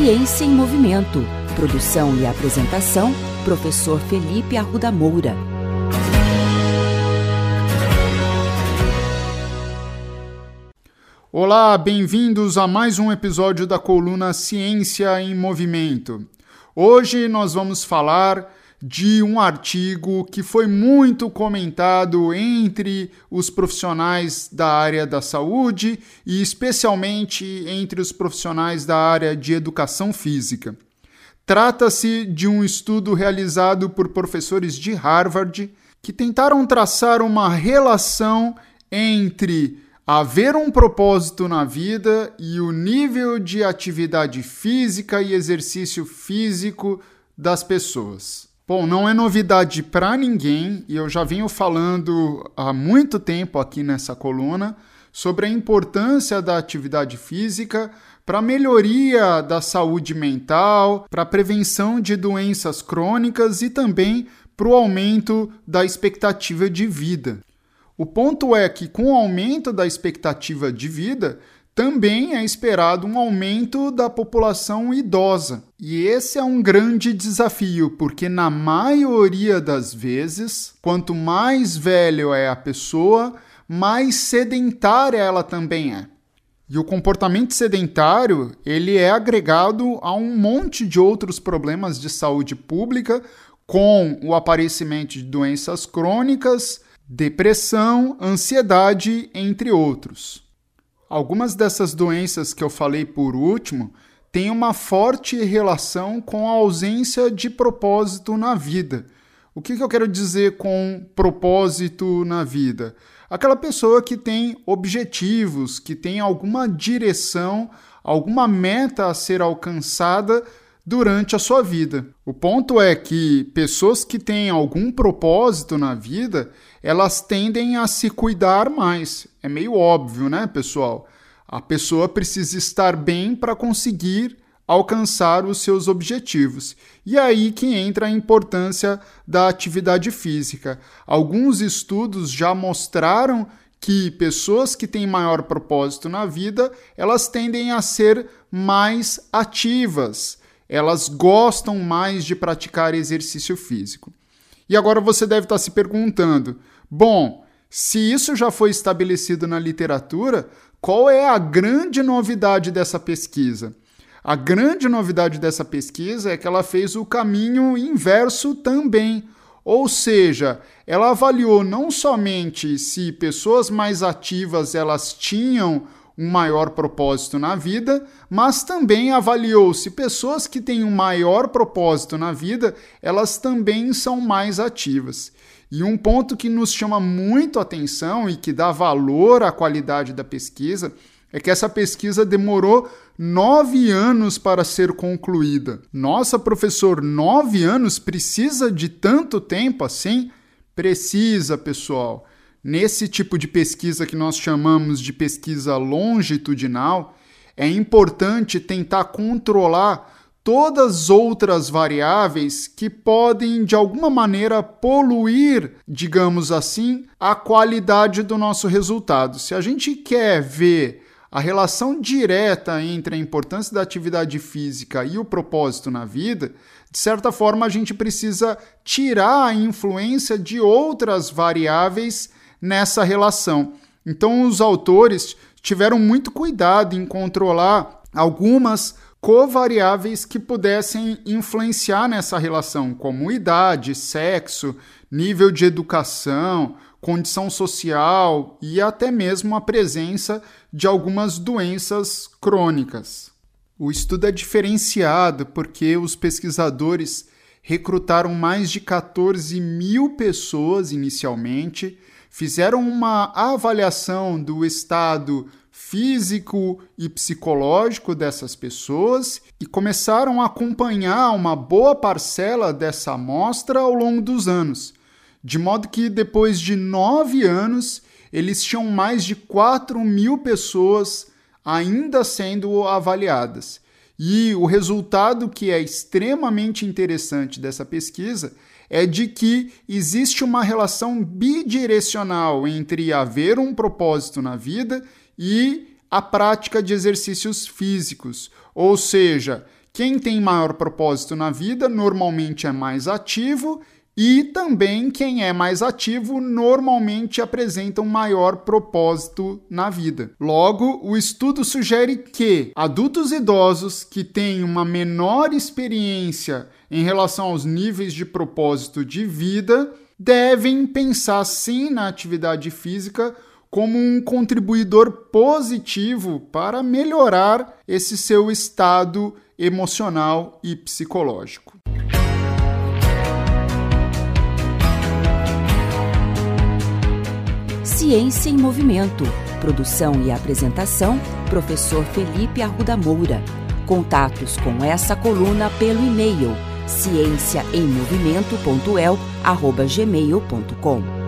Ciência em Movimento. Produção e apresentação, professor Felipe Arruda Moura. Olá, bem-vindos a mais um episódio da coluna Ciência em Movimento. Hoje nós vamos falar de um artigo que foi muito comentado entre os profissionais da área da saúde e especialmente entre os profissionais da área de educação física. Trata-se de um estudo realizado por professores de Harvard que tentaram traçar uma relação entre haver um propósito na vida e o nível de atividade física e exercício físico das pessoas. Bom, não é novidade para ninguém e eu já venho falando há muito tempo aqui nessa coluna sobre a importância da atividade física para melhoria da saúde mental, para prevenção de doenças crônicas e também para o aumento da expectativa de vida. O ponto é que, com o aumento da expectativa de vida, também é esperado um aumento da população idosa. E esse é um grande desafio, porque na maioria das vezes, quanto mais velho é a pessoa, mais sedentária ela também é. E o comportamento sedentário, ele é agregado a um monte de outros problemas de saúde pública, com o aparecimento de doenças crônicas, depressão, ansiedade, entre outros. Algumas dessas doenças que eu falei por último têm uma forte relação com a ausência de propósito na vida. O que, que eu quero dizer com propósito na vida? Aquela pessoa que tem objetivos, que tem alguma direção, alguma meta a ser alcançada durante a sua vida. O ponto é que pessoas que têm algum propósito na vida, elas tendem a se cuidar mais. É meio óbvio, né, pessoal? A pessoa precisa estar bem para conseguir alcançar os seus objetivos. E é aí que entra a importância da atividade física. Alguns estudos já mostraram que pessoas que têm maior propósito na vida, elas tendem a ser mais ativas. Elas gostam mais de praticar exercício físico. E agora você deve estar se perguntando: bom, se isso já foi estabelecido na literatura, qual é a grande novidade dessa pesquisa? A grande novidade dessa pesquisa é que ela fez o caminho inverso também. Ou seja, ela avaliou não somente se pessoas mais ativas elas tinham um maior propósito na vida, mas também avaliou se pessoas que têm um maior propósito na vida, elas também são mais ativas. E um ponto que nos chama muito atenção e que dá valor à qualidade da pesquisa é que essa pesquisa demorou nove anos para ser concluída. Nossa, professor, nove anos precisa de tanto tempo assim? Precisa, pessoal. Nesse tipo de pesquisa que nós chamamos de pesquisa longitudinal, é importante tentar controlar todas as outras variáveis que podem de alguma maneira poluir, digamos assim, a qualidade do nosso resultado. Se a gente quer ver a relação direta entre a importância da atividade física e o propósito na vida, de certa forma a gente precisa tirar a influência de outras variáveis nessa relação. Então, os autores tiveram muito cuidado em controlar algumas covariáveis que pudessem influenciar nessa relação, como idade, sexo, nível de educação, condição social e até mesmo a presença de algumas doenças crônicas. O estudo é diferenciado porque os pesquisadores recrutaram mais de 14 mil pessoas inicialmente fizeram uma avaliação do estado físico e psicológico dessas pessoas e começaram a acompanhar uma boa parcela dessa amostra ao longo dos anos, de modo que depois de nove anos eles tinham mais de 4 mil pessoas ainda sendo avaliadas. E o resultado que é extremamente interessante dessa pesquisa é de que existe uma relação bidirecional entre haver um propósito na vida e a prática de exercícios físicos, ou seja, Quem tem maior propósito na vida normalmente é mais ativo e também quem é mais ativo normalmente apresenta um maior propósito na vida. Logo, o estudo sugere que adultos idosos que têm uma menor experiência em relação aos níveis de propósito de vida devem pensar sim na atividade física como um contribuidor positivo para melhorar esse seu estado emocional e psicológico. Ciência em Movimento. Produção e apresentação: Professor Felipe Arruda Moura. Contatos com essa coluna pelo e-mail ciênciaemmovimento.el@gmail.com.